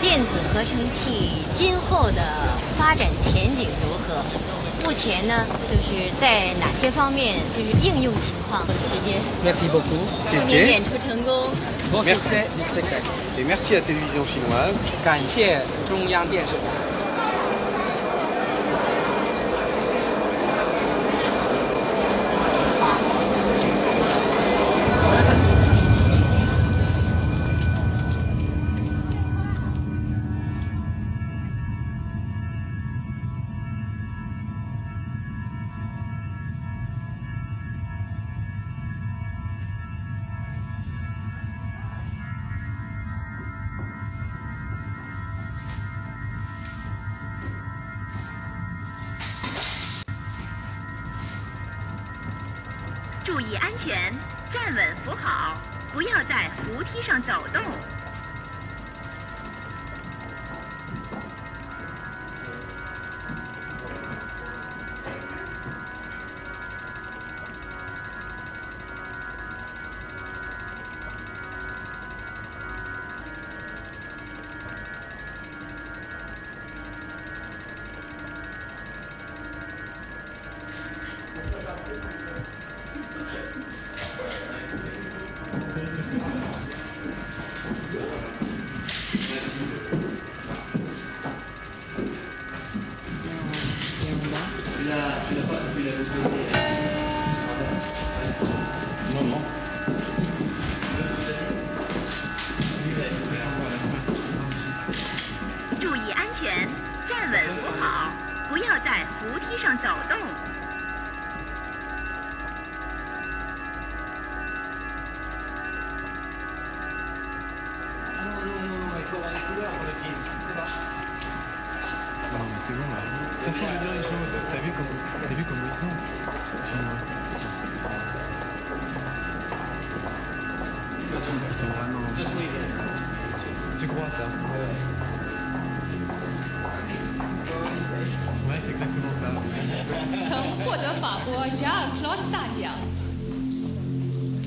电子合成器今后的发展前景如何？目前呢，就是在哪些方面就是应用情况？时间，Merci beaucoup. 祝您演出成功。Bon Merci. succès du spectacle. Et merci à la télévision chinoise. 感谢中央电视台。注意安全，站稳扶好，不要在扶梯上走动。注意安全，站稳扶好，不要在扶梯上走动。Mais c'est bon là. De toute façon, je vais dire une chose. T'as vu comment, t'as vu comment ils sont Ils sont, ils sont vraiment. Tu crois ça Ouais, c'est exactement ça. 曾获得法国十二 Clos 大奖。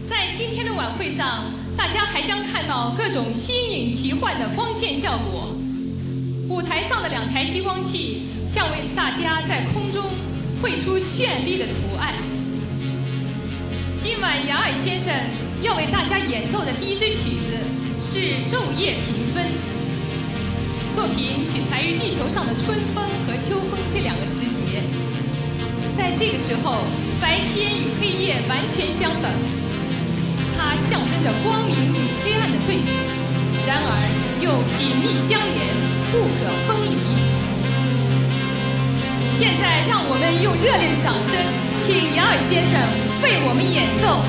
在今天的晚会上，大家还将看到各种新颖奇幻的光线效果。舞台上的两台激光器将为大家在空中绘出绚丽的图案。今晚雅尔先生要为大家演奏的第一支曲子是《昼夜平分》。作品取材于地球上的春风和秋风这两个时节。在这个时候，白天与黑夜完全相等，它象征着光明与黑暗的对比，然而又紧密相连，不可分离。现在，让我们用热烈的掌声，请杨尔先生为我们演奏